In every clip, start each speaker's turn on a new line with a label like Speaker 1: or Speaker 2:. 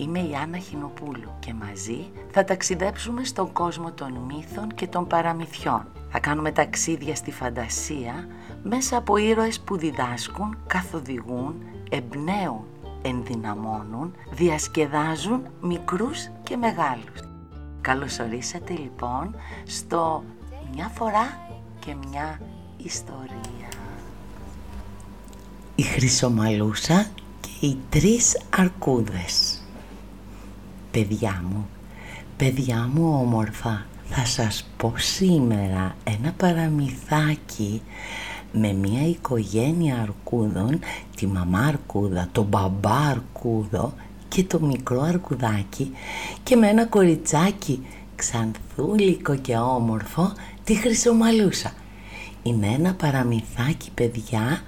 Speaker 1: Είμαι η Άννα Χινοπούλου και μαζί θα ταξιδέψουμε στον κόσμο των μύθων και των παραμυθιών. Θα κάνουμε ταξίδια στη φαντασία μέσα από ήρωες που διδάσκουν, καθοδηγούν, εμπνέουν, ενδυναμώνουν, διασκεδάζουν μικρούς και μεγάλους. Καλώς ορίσατε λοιπόν στο «Μια φορά και μια ιστορία». Η Χρυσομαλούσα και οι τρεις αρκούδες. Παιδιά μου, παιδιά μου όμορφα, θα σας πω σήμερα ένα παραμυθάκι με μια οικογένεια αρκούδων, τη μαμά αρκούδα, τον μπαμπά αρκούδο και το μικρό αρκουδάκι και με ένα κοριτσάκι ξανθούλικο και όμορφο, τη χρυσομαλούσα. Είναι ένα παραμυθάκι παιδιά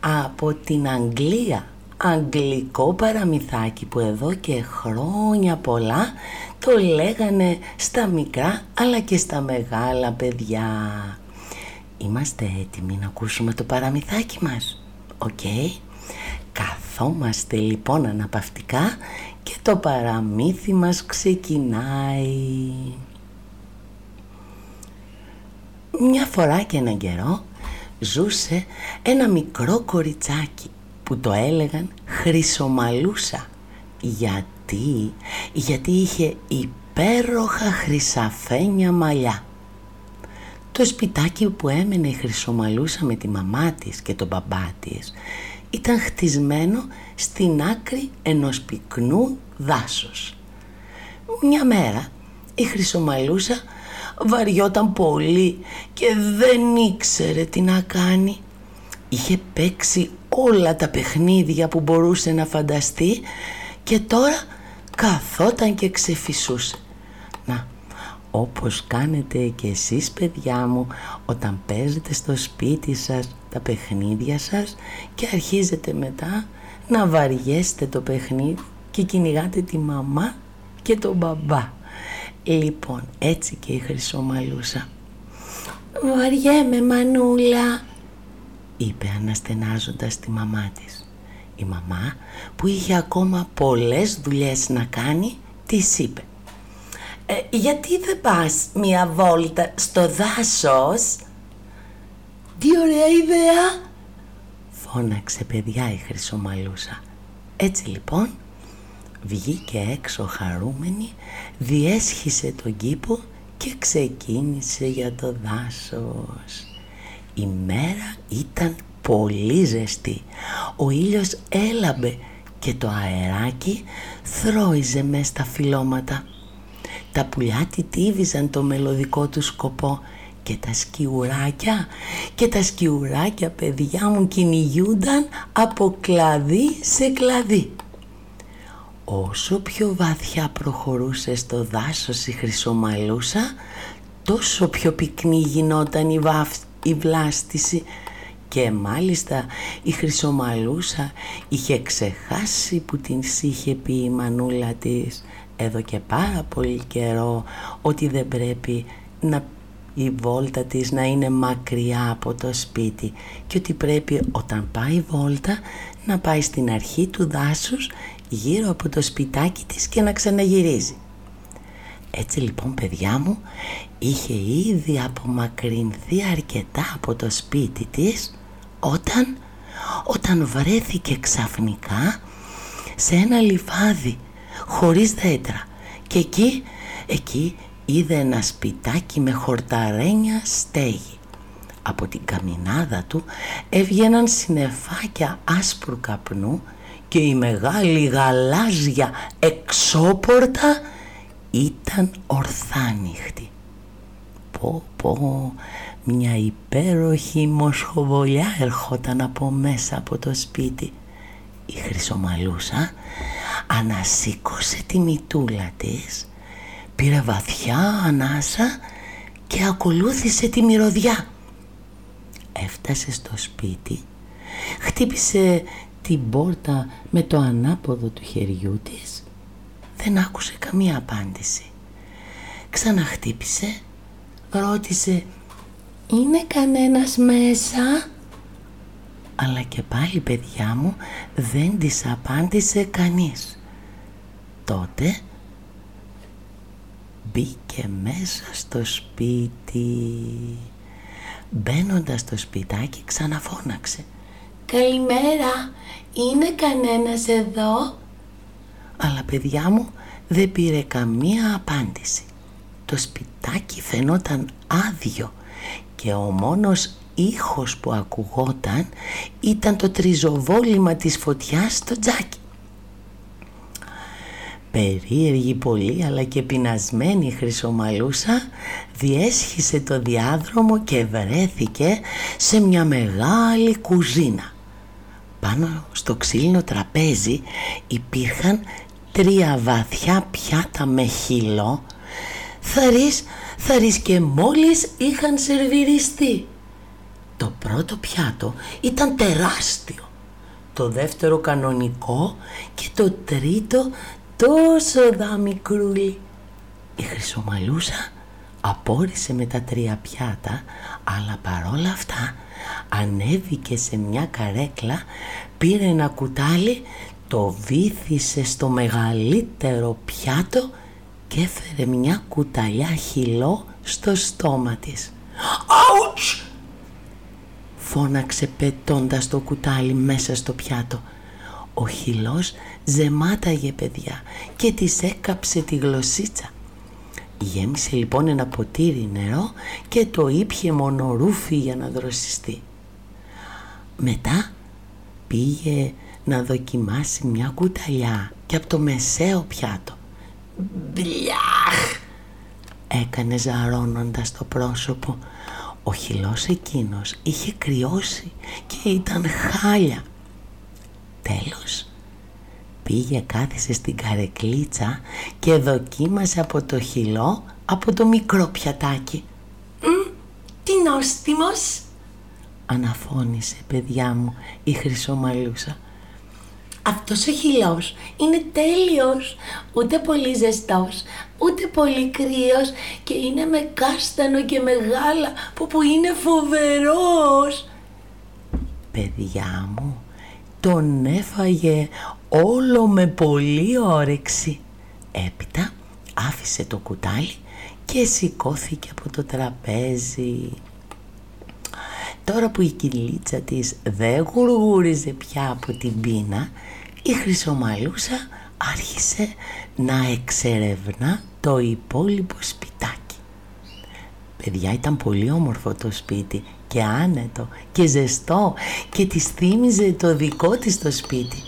Speaker 1: από την Αγγλία αγγλικό παραμυθάκι που εδώ και χρόνια πολλά το λέγανε στα μικρά αλλά και στα μεγάλα παιδιά. Είμαστε έτοιμοι να ακούσουμε το παραμυθάκι μας, οκ; Καθόμαστε λοιπόν αναπαυτικά και το παραμύθι μας ξεκινάει. Μια φορά και έναν καιρό ζούσε ένα μικρό κοριτσάκι που το έλεγαν χρυσομαλούσα. Γιατί, γιατί είχε υπέροχα χρυσαφένια μαλλιά. Το σπιτάκι που έμενε η χρυσομαλούσα με τη μαμά της και τον μπαμπά της ήταν χτισμένο στην άκρη ενός πυκνού δάσους. Μια μέρα η χρυσομαλούσα βαριόταν πολύ και δεν ήξερε τι να κάνει. Είχε παίξει όλα τα παιχνίδια που μπορούσε να φανταστεί και τώρα καθόταν και ξεφυσούσε. Να, όπως κάνετε και εσείς παιδιά μου όταν παίζετε στο σπίτι σας τα παιχνίδια σας και αρχίζετε μετά να βαριέστε το παιχνίδι και κυνηγάτε τη μαμά και τον μπαμπά. Λοιπόν, έτσι και η Χρυσομαλούσα. «Βαριέμαι μανούλα», είπε αναστενάζοντας τη μαμά της. Η μαμά που είχε ακόμα πολλές δουλειές να κάνει, της είπε «Ε, «Γιατί δεν πας μια βόλτα στο δάσος» «Τι ωραία ιδέα» φώναξε παιδιά η Χρυσομαλούσα. Έτσι λοιπόν βγήκε έξω χαρούμενη, διέσχισε τον κήπο και ξεκίνησε για το δάσος. Η μέρα ήταν πολύ ζεστή. Ο ήλιος έλαμπε και το αεράκι θρόιζε μες στα φυλώματα. Τα πουλιά τύβιζαν το μελωδικό του σκοπό και τα σκιουράκια και τα σκιουράκια παιδιά μου κυνηγούνταν από κλαδί σε κλαδί. Όσο πιο βαθιά προχωρούσε στο δάσος η χρυσομαλούσα τόσο πιο πυκνή γινόταν η, η βλάστηση και μάλιστα η χρυσομαλούσα είχε ξεχάσει που την είχε πει η μανούλα της εδώ και πάρα πολύ καιρό ότι δεν πρέπει να η βόλτα της να είναι μακριά από το σπίτι και ότι πρέπει όταν πάει βόλτα να πάει στην αρχή του δάσους γύρω από το σπιτάκι της και να ξαναγυρίζει. Έτσι λοιπόν παιδιά μου είχε ήδη απομακρυνθεί αρκετά από το σπίτι της όταν, όταν βρέθηκε ξαφνικά σε ένα λιβάδι χωρίς δέντρα και εκεί, εκεί είδε ένα σπιτάκι με χορταρένια στέγη. Από την καμινάδα του έβγαιναν συνεφάκια άσπρου καπνού και η μεγάλη γαλάζια εξώπορτα ήταν ορθάνυχτη. Πω πω, μια υπέροχη μοσχοβολιά ερχόταν από μέσα από το σπίτι. Η Χρυσομαλούσα ανασήκωσε τη μητούλα της, πήρε βαθιά ανάσα και ακολούθησε τη μυρωδιά. Έφτασε στο σπίτι, χτύπησε την πόρτα με το ανάποδο του χεριού της δεν άκουσε καμία απάντηση. Ξαναχτύπησε, ρώτησε «Είναι κανένας μέσα» αλλά και πάλι παιδιά μου δεν της απάντησε κανείς. τότε μπήκε μέσα στο σπίτι. Μπαίνοντας στο σπιτάκι ξαναφώναξε. «Καλημέρα, είναι κανένας εδώ» Αλλά παιδιά μου δεν πήρε καμία απάντηση. Το σπιτάκι φαινόταν άδειο και ο μόνος ήχος που ακουγόταν ήταν το τριζοβόλημα της φωτιάς στο τζάκι. Περίεργη πολύ αλλά και πεινασμένη χρυσομαλούσα διέσχισε το διάδρομο και βρέθηκε σε μια μεγάλη κουζίνα. Πάνω στο ξύλινο τραπέζι υπήρχαν τρία βαθιά πιάτα με χυλό θαρείς, θαρείς και μόλις είχαν σερβιριστεί. Το πρώτο πιάτο ήταν τεράστιο, το δεύτερο κανονικό και το τρίτο τόσο δα μικρούλι. Η χρυσομαλούσα απόρρισε με τα τρία πιάτα, αλλά παρόλα αυτά ανέβηκε σε μια καρέκλα, πήρε ένα κουτάλι, το βύθισε στο μεγαλύτερο πιάτο και έφερε μια κουταλιά χυλό στο στόμα της. «Αουτς!» φώναξε πετώντας το κουτάλι μέσα στο πιάτο. Ο χυλός ζεμάταγε παιδιά και της έκαψε τη γλωσσίτσα. Γέμισε λοιπόν ένα ποτήρι νερό και το ήπιε μονορούφι για να δροσιστεί. Μετά πήγε να δοκιμάσει μια κουταλιά και από το μεσαίο πιάτο. Μπλιάχ! Έκανε ζαρώνοντας το πρόσωπο. Ο χυλός εκείνος είχε κρυώσει και ήταν χάλια. Τέλος πήγε κάθισε στην καρεκλίτσα και δοκίμασε από το χυλό από το μικρό πιατάκι. «Μ, τι νόστιμος» αναφώνησε παιδιά μου η χρυσομαλούσα. Αυτός ο χυλός είναι τέλειος, ούτε πολύ ζεστός, ούτε πολύ κρύος και είναι με κάστανο και μεγάλα που, που είναι φοβερός. Παιδιά μου, τον έφαγε όλο με πολύ όρεξη. Έπειτα άφησε το κουτάλι και σηκώθηκε από το τραπέζι. Τώρα που η κυλίτσα της δεν γουργούριζε πια από την πείνα, η χρυσομαλούσα άρχισε να εξερευνά το υπόλοιπο σπιτάκι. Παιδιά ήταν πολύ όμορφο το σπίτι και άνετο και ζεστό και της θύμιζε το δικό της το σπίτι.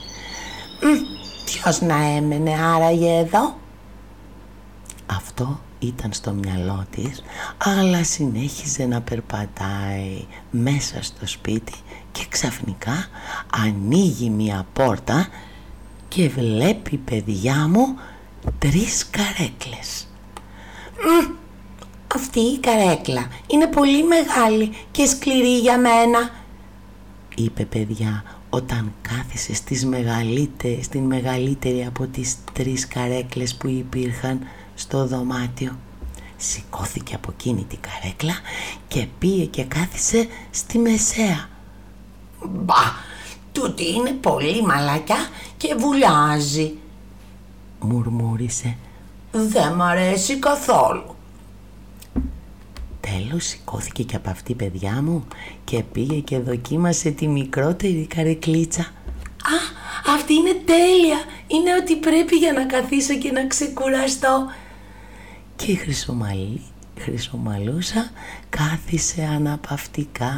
Speaker 1: Ποιος να έμενε άραγε εδώ; Αυτό ήταν στο μυαλό της αλλά συνέχιζε να περπατάει μέσα στο σπίτι και ξαφνικά ανοίγει μια πόρτα και βλέπει παιδιά μου τρεις καρέκλες. Αυτή η καρέκλα είναι πολύ μεγάλη και σκληρή για μένα είπε παιδιά όταν κάθισε στις μεγαλύτερες, στην μεγαλύτερη από τις τρεις καρέκλες που υπήρχαν στο δωμάτιο. Σηκώθηκε από εκείνη την καρέκλα και πήγε και κάθισε στη μεσαία. «Μπα, τούτη είναι πολύ μαλακιά και βουλιάζει», μουρμούρισε. «Δεν μ' αρέσει καθόλου». Τέλος σηκώθηκε και από αυτή παιδιά μου και πήγε και δοκίμασε τη μικρότερη καρεκλίτσα. «Α, αυτή είναι τέλεια! Είναι ότι πρέπει για να καθίσω και να ξεκουραστώ!» Και η χρυσομαλή, χρυσομαλούσα κάθισε αναπαυτικά.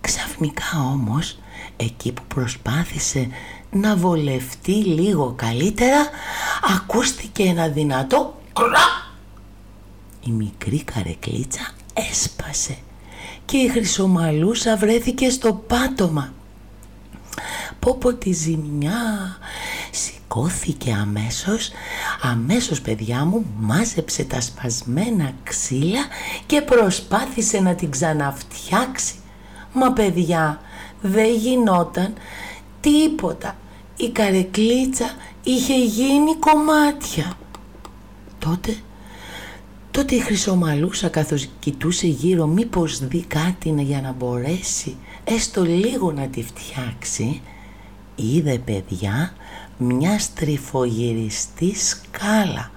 Speaker 1: Ξαφνικά όμως, εκεί που προσπάθησε να βολευτεί λίγο καλύτερα, ακούστηκε ένα δυνατό κρακ η μικρή καρεκλίτσα έσπασε και η χρυσομαλούσα βρέθηκε στο πάτωμα. Πόπο τη ζημιά σηκώθηκε αμέσως, αμέσως παιδιά μου μάζεψε τα σπασμένα ξύλα και προσπάθησε να την ξαναφτιάξει. Μα παιδιά δεν γινόταν τίποτα. Η καρεκλίτσα είχε γίνει κομμάτια. Τότε Τότε η χρυσομαλούσα καθώς κοιτούσε γύρω μήπως δει κάτι για να μπορέσει έστω λίγο να τη φτιάξει είδε παιδιά μια στριφογυριστή σκάλα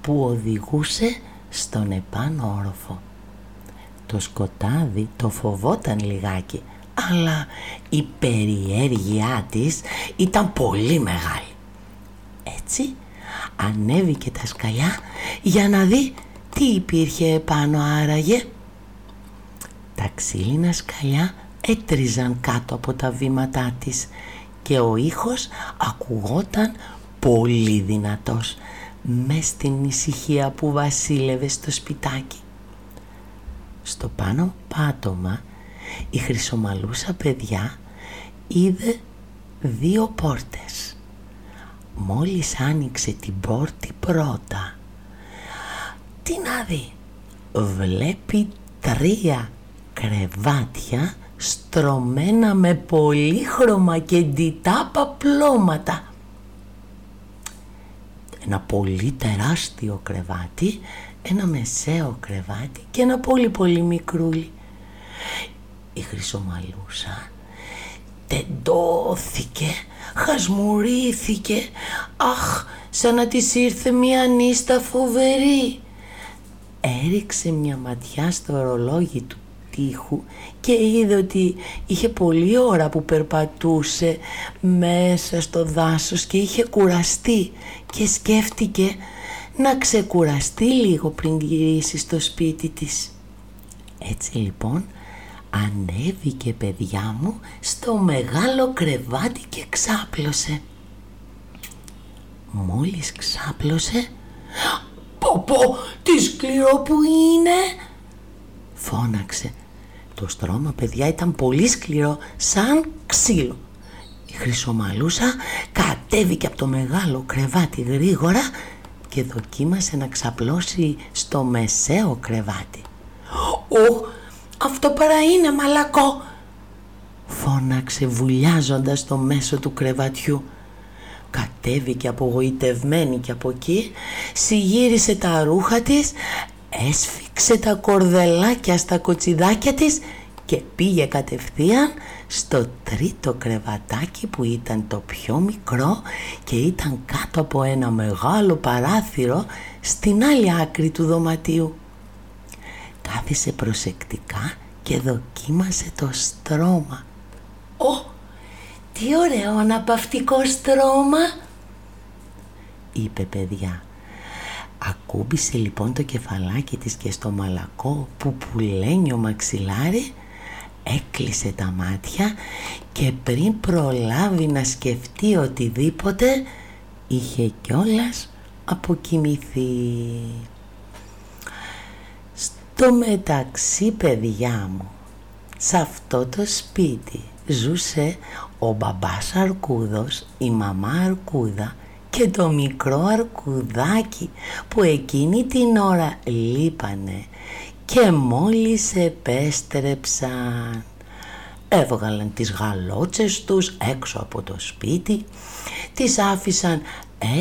Speaker 1: που οδηγούσε στον επάνω όροφο. Το σκοτάδι το φοβόταν λιγάκι, αλλά η περιέργειά της ήταν πολύ μεγάλη. Έτσι ανέβηκε τα σκαλιά για να δει τι υπήρχε επάνω άραγε. Τα ξύλινα σκαλιά έτριζαν κάτω από τα βήματά της και ο ήχος ακουγόταν πολύ δυνατός μες στην ησυχία που βασίλευε στο σπιτάκι. Στο πάνω πάτωμα η χρυσομαλούσα παιδιά είδε δύο πόρτες. Μόλις άνοιξε την πόρτη πρώτα, τι να δει, βλέπει τρία κρεβάτια στρωμένα με πολύχρωμα και ντυτά παπλώματα. Ένα πολύ τεράστιο κρεβάτι, ένα μεσαίο κρεβάτι και ένα πολύ πολύ μικρούλι. Η χρυσομαλούσα τεντώθηκε, χασμουρήθηκε, αχ, σαν να της ήρθε μια νύστα φοβερή. Έριξε μια ματιά στο ορολόγι του τείχου και είδε ότι είχε πολλή ώρα που περπατούσε μέσα στο δάσος και είχε κουραστεί και σκέφτηκε να ξεκουραστεί λίγο πριν γυρίσει στο σπίτι της. Έτσι λοιπόν ανέβηκε παιδιά μου στο μεγάλο κρεβάτι και ξάπλωσε. Μόλις ξάπλωσε «Πω πω, τι σκληρό που είναι» φώναξε το στρώμα παιδιά ήταν πολύ σκληρό σαν ξύλο. Η χρυσομαλούσα κατέβηκε από το μεγάλο κρεβάτι γρήγορα και δοκίμασε να ξαπλώσει στο μεσαίο κρεβάτι. «Ω, αυτό παρά είναι μαλακό!» φώναξε βουλιάζοντας στο μέσο του κρεβατιού. Κατέβηκε απογοητευμένη και από εκεί, συγύρισε τα ρούχα της, έσφιξε τα κορδελάκια στα κοτσιδάκια της και πήγε κατευθείαν στο τρίτο κρεβατάκι που ήταν το πιο μικρό και ήταν κάτω από ένα μεγάλο παράθυρο στην άλλη άκρη του δωματίου. Κάθισε προσεκτικά και δοκίμασε το στρώμα. «Ω, τι ωραίο αναπαυτικό στρώμα!» είπε παιδιά Ακούμπησε λοιπόν το κεφαλάκι της και στο μαλακό που πουλένει ο μαξιλάρι έκλεισε τα μάτια και πριν προλάβει να σκεφτεί οτιδήποτε είχε κιόλας αποκοιμηθεί. Στο μεταξύ παιδιά μου, σε αυτό το σπίτι ζούσε ο μπαμπάς Αρκούδος, η μαμά Αρκούδα και το μικρό αρκουδάκι που εκείνη την ώρα λείπανε και μόλις επέστρεψαν έβγαλαν τις γαλότσες τους έξω από το σπίτι τις άφησαν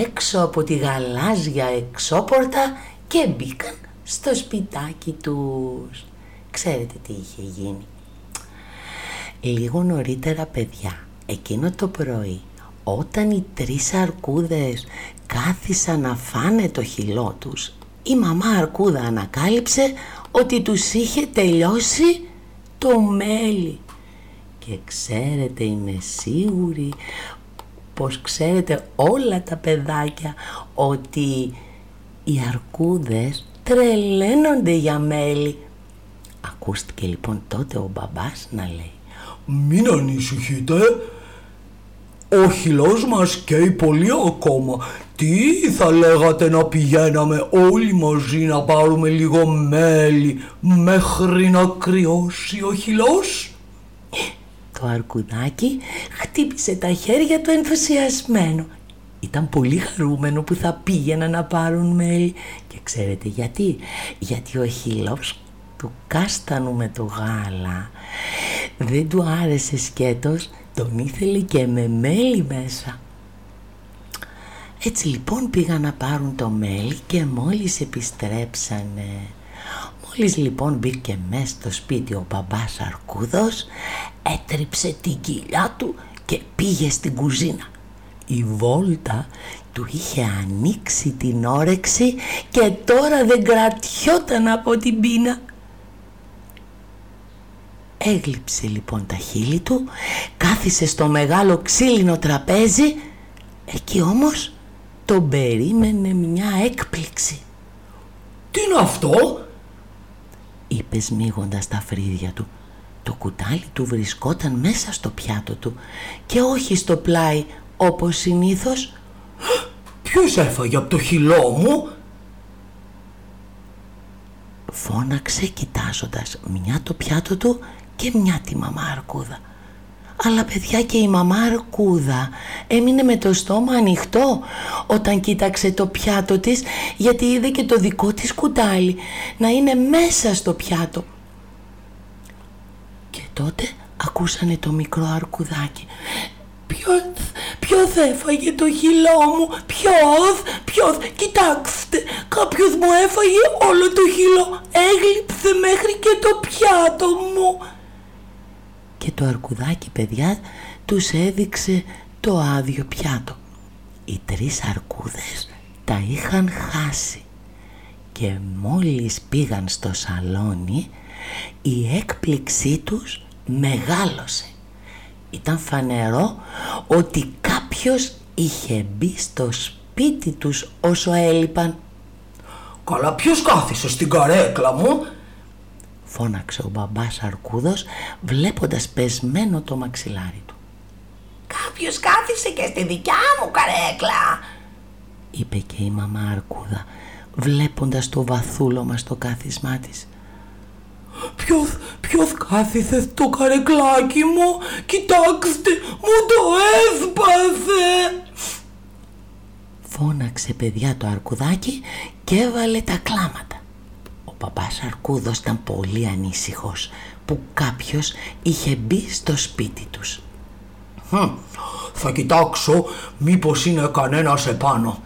Speaker 1: έξω από τη γαλάζια εξώπορτα και μπήκαν στο σπιτάκι τους. Ξέρετε τι είχε γίνει. Λίγο νωρίτερα παιδιά, εκείνο το πρωί όταν οι τρεις αρκούδες κάθισαν να φάνε το χυλό τους, η μαμά αρκούδα ανακάλυψε ότι τους είχε τελειώσει το μέλι. Και ξέρετε είναι σίγουροι πως ξέρετε όλα τα παιδάκια ότι οι αρκούδες τρελαίνονται για μέλι. Ακούστηκε λοιπόν τότε ο μπαμπάς να λέει
Speaker 2: «Μην ανησυχείτε, ο χυλός μας καίει πολύ ακόμα. Τι θα λέγατε να πηγαίναμε όλοι μαζί να πάρουμε λίγο μέλι μέχρι να κρυώσει ο χυλός.
Speaker 1: Το αρκουδάκι χτύπησε τα χέρια του ενθουσιασμένο. Ήταν πολύ χαρούμενο που θα πήγαινα να πάρουν μέλι. Και ξέρετε γιατί; Γιατί ο χυλός του κάστανου με το γάλα δεν του άρεσε σκέτος τον ήθελε και με μέλι μέσα. Έτσι λοιπόν πήγαν να πάρουν το μέλι και μόλις επιστρέψανε. Μόλις λοιπόν μπήκε μέσα στο σπίτι ο μπαμπάς Αρκούδος έτριψε την κοιλιά του και πήγε στην κουζίνα. Η βόλτα του είχε ανοίξει την όρεξη και τώρα δεν κρατιόταν από την πείνα. Έγλειψε λοιπόν τα χείλη του, κάθισε στο μεγάλο ξύλινο τραπέζι, εκεί όμως τον περίμενε μια έκπληξη.
Speaker 2: «Τι είναι αυτό»
Speaker 1: είπες σμίγοντας τα φρύδια του. Το κουτάλι του βρισκόταν μέσα στο πιάτο του και όχι στο πλάι όπως συνήθως.
Speaker 2: «Ποιος έφαγε από το χυλό μου»
Speaker 1: φώναξε κοιτάζοντας μια το πιάτο του και μια τη μαμά Αρκούδα. Αλλά παιδιά και η μαμά Αρκούδα έμεινε με το στόμα ανοιχτό όταν κοίταξε το πιάτο της γιατί είδε και το δικό της κουτάλι να είναι μέσα στο πιάτο. Και τότε ακούσανε το μικρό αρκουδάκι. Ποιος, ποιος έφαγε το χυλό μου, ποιος, ποιος, κοιτάξτε, κάποιος μου έφαγε όλο το χυλό, έγλειψε μέχρι και το πιάτο μου και το αρκουδάκι παιδιά τους έδειξε το άδειο πιάτο. Οι τρεις αρκούδες τα είχαν χάσει και μόλις πήγαν στο σαλόνι η έκπληξή τους μεγάλωσε. Ήταν φανερό ότι κάποιος είχε μπει στο σπίτι τους όσο έλειπαν.
Speaker 2: «Καλά ποιος κάθισε στην καρέκλα μου»
Speaker 1: φώναξε ο μπαμπάς Αρκούδος βλέποντας πεσμένο το μαξιλάρι του.
Speaker 3: «Κάποιος κάθισε και στη δικιά μου καρέκλα»
Speaker 1: είπε και η μαμά Αρκούδα βλέποντας το βαθούλωμα στο κάθισμά της.
Speaker 2: Ποιος, ποιος κάθισε στο καρεκλάκι μου, κοιτάξτε, μου το έσπασε.
Speaker 1: Φώναξε παιδιά το αρκουδάκι και έβαλε τα κλάματα παπάς Αρκούδος ήταν πολύ ανήσυχος που κάποιος είχε μπει στο σπίτι τους.
Speaker 2: θα κοιτάξω μήπως είναι κανένας επάνω.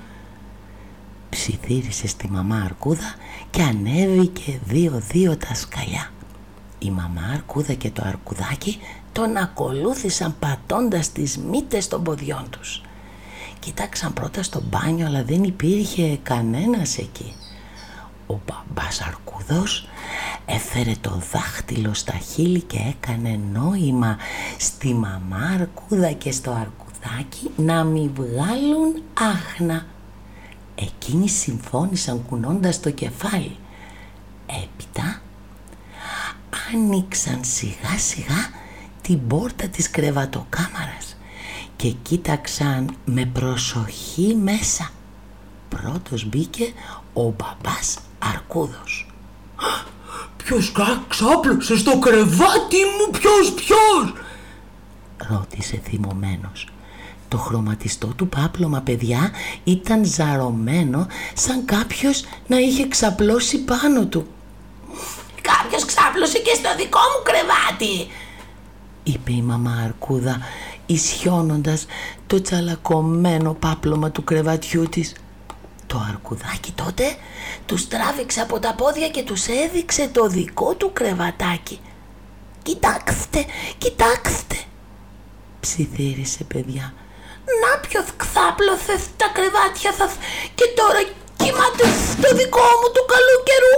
Speaker 1: Ψιθύρισε στη μαμά Αρκούδα και ανέβηκε δύο-δύο τα σκαλιά. Η μαμά Αρκούδα και το Αρκουδάκι τον ακολούθησαν πατώντας τις μύτες των ποδιών τους. Κοίταξαν πρώτα στο μπάνιο αλλά δεν υπήρχε κανένας εκεί. Ο μπαμπάς Αρκούδος έφερε το δάχτυλο στα χείλη και έκανε νόημα στη μαμά Αρκούδα και στο Αρκουδάκι να μην βγάλουν άχνα. Εκείνοι συμφώνησαν κουνώντας το κεφάλι. Έπειτα άνοιξαν σιγά σιγά την πόρτα της κρεβατοκάμαρας και κοίταξαν με προσοχή μέσα. Πρώτος μπήκε ο μπαμπάς Αρκούδος.
Speaker 2: Ποιος ξάπλωσε στο κρεβάτι μου, ποιος, ποιος,
Speaker 1: ρώτησε θυμωμένος. Το χρωματιστό του πάπλωμα παιδιά ήταν ζαρωμένο σαν κάποιος να είχε ξαπλώσει πάνω του.
Speaker 3: «Κάποιος ξάπλωσε και στο δικό μου κρεβάτι»,
Speaker 1: είπε η μαμά Αρκούδα ισιώνοντας το τσαλακωμένο πάπλωμα του κρεβατιού της. Το αρκουδάκι τότε τους τράβηξε από τα πόδια και τους έδειξε το δικό του κρεβατάκι. «Κοιτάξτε, κοιτάξτε», ψιθύρισε παιδιά. «Να ποιος ξάπλωσε τα κρεβάτια σας και τώρα κοιμάται στο δικό μου του καλού καιρού».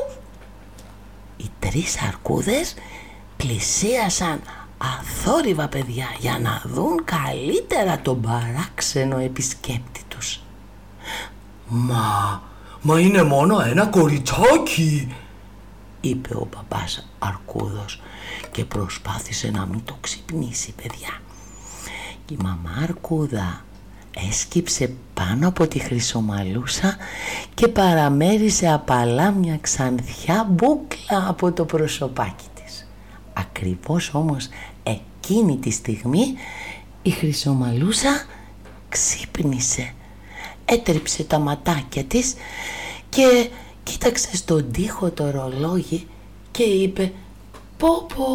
Speaker 1: Οι τρεις αρκούδες πλησίασαν αθόρυβα παιδιά για να δουν καλύτερα τον παράξενο επισκέπτη τους.
Speaker 2: «Μα, μα είναι μόνο ένα κοριτσάκι»
Speaker 1: είπε ο παπάς Αρκούδος και προσπάθησε να μην το ξυπνήσει παιδιά. Και η μαμά Αρκούδα έσκυψε πάνω από τη χρυσομαλούσα και παραμέρισε απαλά μια ξανθιά μπούκλα από το προσωπάκι της. Ακριβώς όμως εκείνη τη στιγμή η χρυσομαλούσα ξύπνησε έτριψε τα ματάκια της και κοίταξε στον τοίχο το ρολόγι και είπε «Πω πω,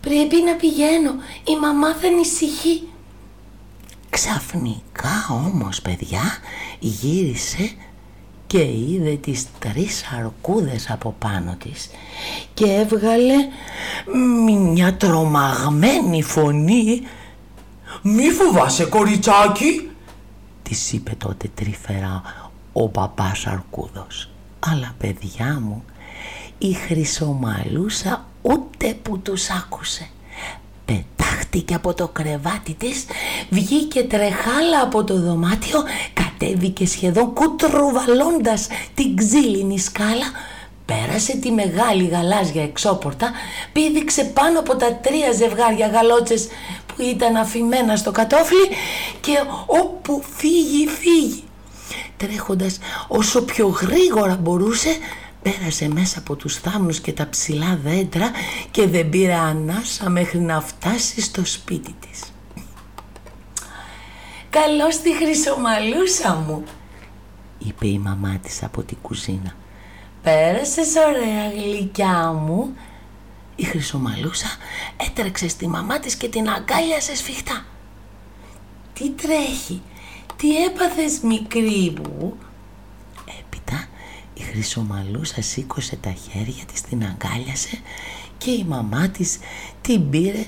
Speaker 1: πρέπει να πηγαίνω, η μαμά θα ανησυχεί». Ξαφνικά όμως παιδιά γύρισε και είδε τις τρεις αρκούδες από πάνω της και έβγαλε μια τρομαγμένη φωνή
Speaker 2: Μη φοβάσαι κοριτσάκι
Speaker 1: Της είπε τότε τρυφερά ο μπαμπάς Αρκούδος. Αλλά παιδιά μου η χρυσομαλούσα ούτε που τους άκουσε. Πετάχτηκε από το κρεβάτι της, βγήκε τρεχάλα από το δωμάτιο, κατέβηκε σχεδόν κουτρουβαλώντας την ξύλινη σκάλα Πέρασε τη μεγάλη γαλάζια εξώπορτα, πήδηξε πάνω από τα τρία ζευγάρια γαλότσες που ήταν αφημένα στο κατόφλι και όπου φύγει φύγει. Τρέχοντας όσο πιο γρήγορα μπορούσε, πέρασε μέσα από τους θάμνους και τα ψηλά δέντρα και δεν πήρε ανάσα μέχρι να φτάσει στο σπίτι της. «Καλώς τη χρυσομαλούσα μου», είπε η μαμά της από την κουζίνα. «Πέρασες ωραία γλυκιά μου». Η χρυσομαλούσα έτρεξε στη μαμά της και την αγκάλιασε σφιχτά. «Τι τρέχει, τι έπαθες μικρή μου» Έπειτα η χρυσομαλούσα σήκωσε τα χέρια της, την αγκάλιασε και η μαμά της την πήρε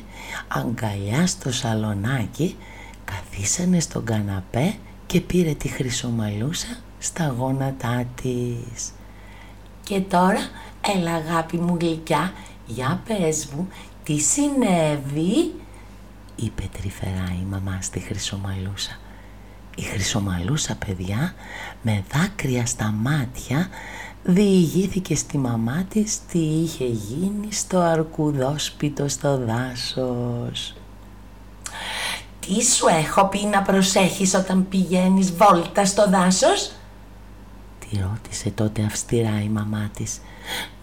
Speaker 1: αγκαλιά στο σαλονάκι, καθίσανε στον καναπέ και πήρε τη χρυσομαλούσα στα γόνατά της. Και τώρα, έλα αγάπη μου γλυκιά, για πες μου, τι συνέβη, είπε τρυφερά η μαμά στη Χρυσομαλούσα. Η Χρυσομαλούσα, παιδιά, με δάκρυα στα μάτια, διηγήθηκε στη μαμά της τι είχε γίνει στο αρκουδόσπιτο στο δάσος. «Τι σου έχω πει να προσέχεις όταν πηγαίνεις βόλτα στο δάσος» της ρώτησε τότε αυστηρά η μαμά της.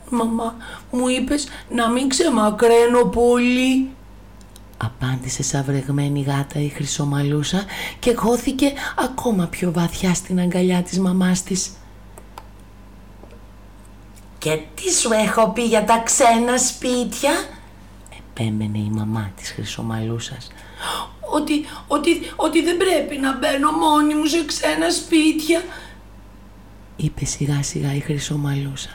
Speaker 1: «Μαμά, μου είπες να μην ξεμακραίνω πολύ» απάντησε σαβρεγμένη γάτα η χρυσομαλούσα και χώθηκε ακόμα πιο βαθιά στην αγκαλιά της μαμάς της. «Και τι σου έχω πει για τα ξένα σπίτια» επέμενε η μαμά της χρυσομαλούσας. «Ότι, ότι, ότι δεν πρέπει να μπαίνω μόνη μου σε ξένα σπίτια» είπε σιγά σιγά η χρυσομαλούσα.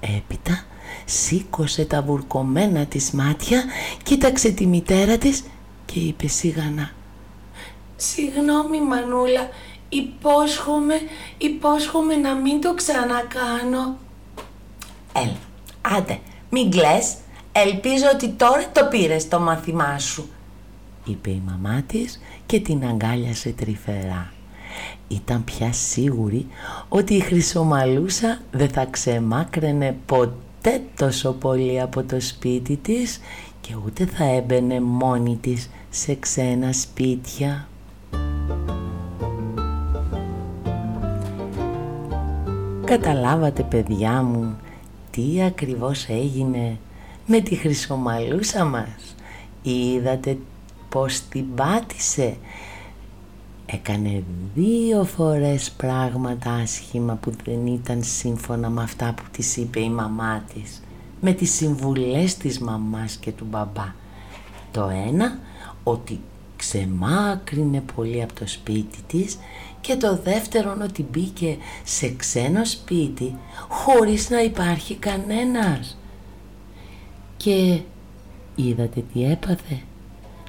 Speaker 1: Έπειτα σήκωσε τα βουρκωμένα της μάτια, κοίταξε τη μητέρα της και είπε σιγανά «Συγγνώμη Μανούλα, υπόσχομαι, υπόσχομαι να μην το ξανακάνω». «Έλα, άντε, μην κλαις, ελπίζω ότι τώρα το πήρες το μάθημά σου», είπε η μαμά της και την αγκάλιασε τρυφερά. Ήταν πια σίγουρη ότι η χρυσομαλούσα δεν θα ξεμάκραινε ποτέ τόσο πολύ από το σπίτι της και ούτε θα έμπαινε μόνη της σε ξένα σπίτια. Καταλάβατε παιδιά μου τι ακριβώς έγινε με τη χρυσομαλούσα μας; Είδατε πως την πάτησε; Έκανε δύο φορές πράγματα άσχημα που δεν ήταν σύμφωνα με αυτά που της είπε η μαμά της. Με τις συμβουλές της μαμάς και του μπαμπά. Το ένα ότι ξεμάκρινε πολύ από το σπίτι της. Και το δεύτερο ότι μπήκε σε ξένο σπίτι χωρίς να υπάρχει κανένας. Και είδατε τι έπαθε.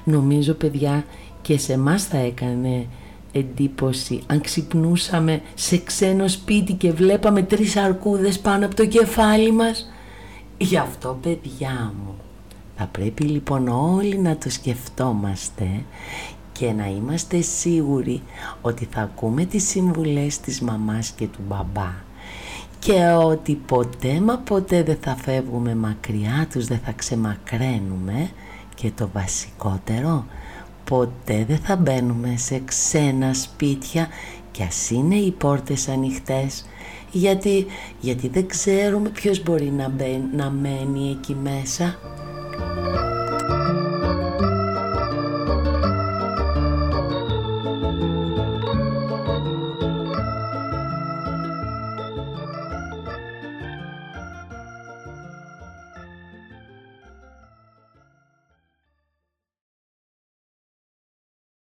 Speaker 1: Νομίζω παιδιά και σε μας θα έκανε εντύπωση αν ξυπνούσαμε σε ξένο σπίτι και βλέπαμε τρεις αρκούδες πάνω από το κεφάλι μας. Γι' αυτό παιδιά μου θα πρέπει λοιπόν όλοι να το σκεφτόμαστε και να είμαστε σίγουροι ότι θα ακούμε τις συμβουλές της μαμάς και του μπαμπά και ότι ποτέ μα ποτέ δεν θα φεύγουμε μακριά τους, δεν θα ξεμακραίνουμε και το βασικότερο ποτέ δεν θα μπαίνουμε σε ξένα σπίτια κι ας είναι οι πόρτες ανοιχτές. Γιατί, γιατί δεν ξέρουμε ποιος μπορεί να, μπαίνει, να μένει εκεί μέσα